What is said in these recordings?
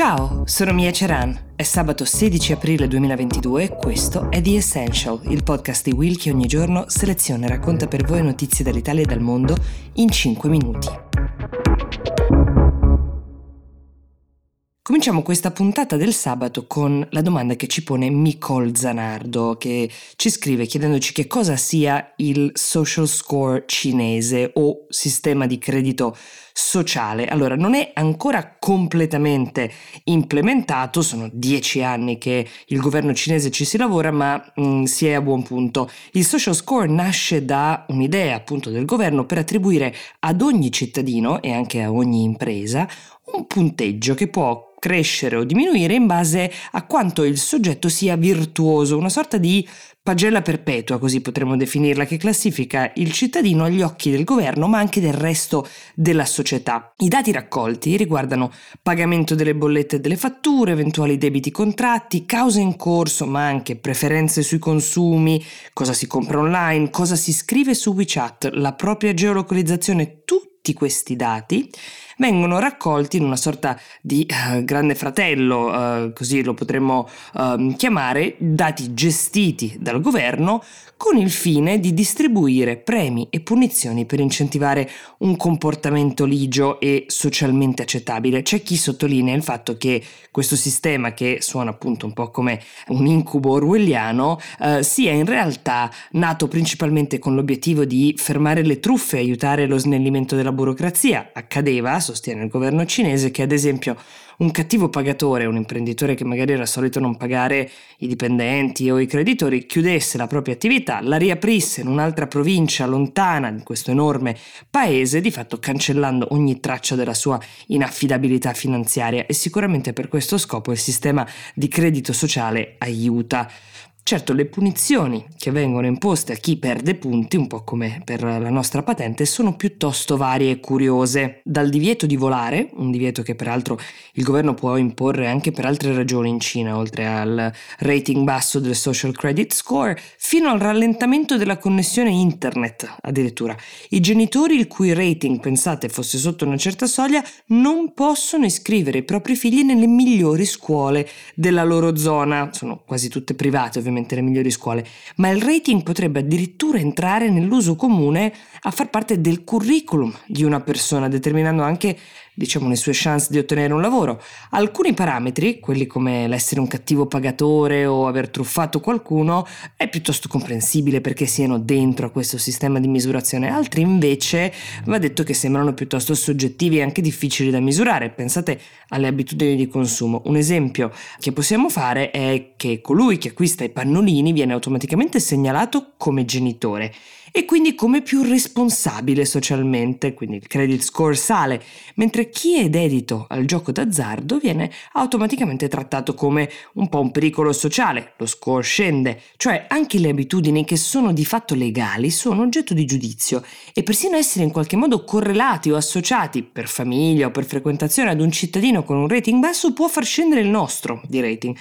Ciao, sono Mia Ceran. È sabato 16 aprile 2022 e questo è The Essential, il podcast di Will che ogni giorno seleziona e racconta per voi notizie dall'Italia e dal mondo in 5 minuti. Cominciamo questa puntata del sabato con la domanda che ci pone Nicole Zanardo, che ci scrive chiedendoci che cosa sia il social score cinese o sistema di credito sociale. Allora, non è ancora completamente implementato, sono dieci anni che il governo cinese ci si lavora, ma mh, mm, si è a buon punto. Il social score nasce da un'idea appunto del governo per attribuire ad ogni cittadino e anche a ogni impresa un punteggio che può crescere o diminuire in base a quanto il soggetto sia virtuoso, una sorta di pagella perpetua, così potremmo definirla, che classifica il cittadino agli occhi del governo ma anche del resto della società. I dati raccolti riguardano pagamento delle bollette e delle fatture, eventuali debiti contratti, cause in corso ma anche preferenze sui consumi, cosa si compra online, cosa si scrive su WeChat, la propria geolocalizzazione, tutti questi dati vengono raccolti in una sorta di uh, grande fratello, uh, così lo potremmo uh, chiamare, dati gestiti dal governo con il fine di distribuire premi e punizioni per incentivare un comportamento ligio e socialmente accettabile. C'è chi sottolinea il fatto che questo sistema, che suona appunto un po' come un incubo orwelliano, eh, sia in realtà nato principalmente con l'obiettivo di fermare le truffe e aiutare lo snellimento della burocrazia. Accadeva, sostiene il governo cinese, che ad esempio un cattivo pagatore, un imprenditore che magari era solito non pagare i dipendenti o i creditori, chiudesse la propria attività, la riaprisse in un'altra provincia lontana di questo enorme paese, di fatto cancellando ogni traccia della sua inaffidabilità finanziaria e sicuramente per questo scopo il sistema di credito sociale aiuta. Certo, le punizioni che vengono imposte a chi perde punti, un po' come per la nostra patente, sono piuttosto varie e curiose. Dal divieto di volare, un divieto che peraltro il governo può imporre anche per altre ragioni in Cina, oltre al rating basso del social credit score, fino al rallentamento della connessione internet, addirittura. I genitori il cui rating, pensate, fosse sotto una certa soglia, non possono iscrivere i propri figli nelle migliori scuole della loro zona. Sono quasi tutte private, ovviamente ovviamente le migliori scuole, ma il rating potrebbe addirittura entrare nell'uso comune a far parte del curriculum di una persona, determinando anche diciamo, le sue chance di ottenere un lavoro. Alcuni parametri, quelli come l'essere un cattivo pagatore o aver truffato qualcuno, è piuttosto comprensibile perché siano dentro a questo sistema di misurazione. Altri invece va detto che sembrano piuttosto soggettivi e anche difficili da misurare. Pensate alle abitudini di consumo. Un esempio che possiamo fare è che colui che acquista i pannolini viene automaticamente segnalato come genitore e quindi come più responsabile socialmente, quindi il credit score sale, mentre chi è dedito al gioco d'azzardo viene automaticamente trattato come un po' un pericolo sociale, lo score scende, cioè anche le abitudini che sono di fatto legali sono oggetto di giudizio e persino essere in qualche modo correlati o associati per famiglia o per frequentazione ad un cittadino con un rating basso può far scendere il nostro di rating.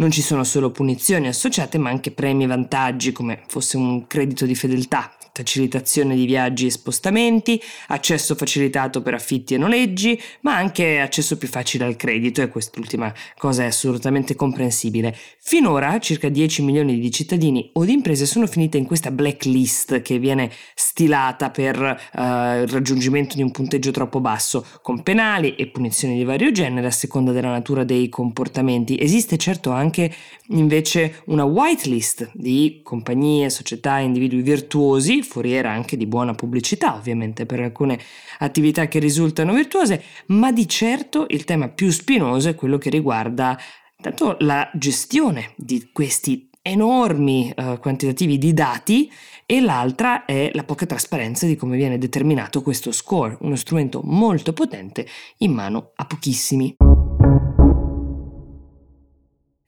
Non ci sono solo punizioni associate, ma anche premi e vantaggi, come fosse un credito di fedeltà, facilitazione di viaggi e spostamenti, accesso facilitato per affitti e noleggi, ma anche accesso più facile al credito e quest'ultima cosa è assolutamente comprensibile. Finora circa 10 milioni di cittadini o di imprese sono finite in questa blacklist che viene stilata per uh, il raggiungimento di un punteggio troppo basso, con penali e punizioni di vario genere a seconda della natura dei comportamenti. Esiste certo anche invece una whitelist di compagnie, società individui virtuosi foriera anche di buona pubblicità ovviamente per alcune attività che risultano virtuose, ma di certo il tema più spinoso è quello che riguarda intanto la gestione di questi enormi uh, quantitativi di dati e l'altra è la poca trasparenza di come viene determinato questo score, uno strumento molto potente in mano a pochissimi.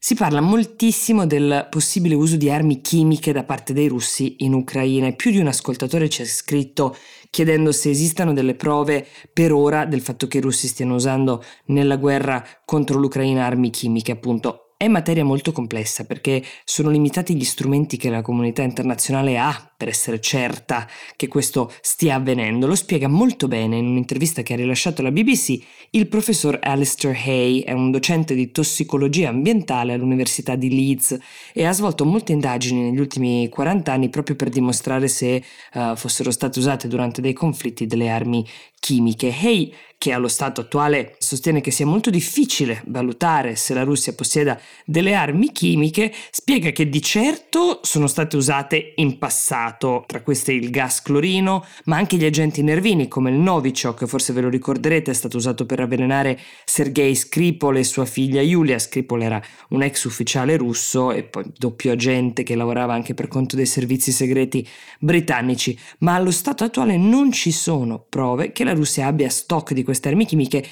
Si parla moltissimo del possibile uso di armi chimiche da parte dei russi in Ucraina e più di un ascoltatore ci ha scritto chiedendo se esistano delle prove per ora del fatto che i russi stiano usando nella guerra contro l'Ucraina armi chimiche, appunto è materia molto complessa perché sono limitati gli strumenti che la comunità internazionale ha per essere certa che questo stia avvenendo. Lo spiega molto bene in un'intervista che ha rilasciato la BBC il professor Alistair Hay, è un docente di tossicologia ambientale all'Università di Leeds e ha svolto molte indagini negli ultimi 40 anni proprio per dimostrare se uh, fossero state usate durante dei conflitti delle armi chimiche. Hay che allo stato attuale sostiene che sia molto difficile valutare se la Russia possieda delle armi chimiche, spiega che di certo sono state usate in passato, tra queste il gas clorino, ma anche gli agenti nervini come il Novichok, forse ve lo ricorderete, è stato usato per avvelenare Sergei Skripal e sua figlia Yulia. Skripal era un ex ufficiale russo e poi doppio agente che lavorava anche per conto dei servizi segreti britannici, ma allo stato attuale non ci sono prove che la Russia abbia stock di queste armi chimiche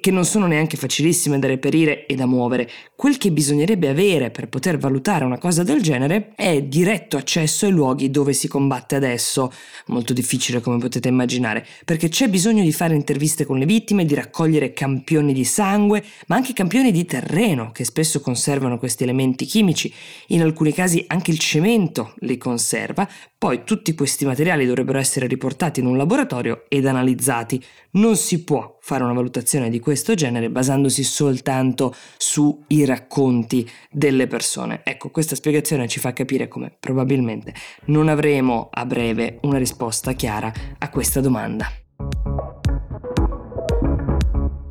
che non sono neanche facilissime da reperire e da muovere. Quel che bisognerebbe avere per poter valutare una cosa del genere è diretto accesso ai luoghi dove si combatte adesso, molto difficile come potete immaginare, perché c'è bisogno di fare interviste con le vittime, di raccogliere campioni di sangue, ma anche campioni di terreno che spesso conservano questi elementi chimici, in alcuni casi anche il cemento li conserva, poi tutti questi materiali dovrebbero essere riportati in un laboratorio ed analizzati. Non si può fare una valutazione di questo genere basandosi soltanto sui racconti delle persone. Ecco, questa spiegazione ci fa capire come probabilmente non avremo a breve una risposta chiara a questa domanda.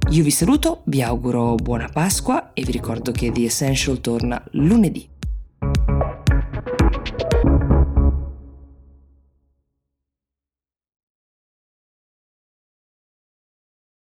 Io vi saluto, vi auguro buona Pasqua e vi ricordo che The Essential torna lunedì.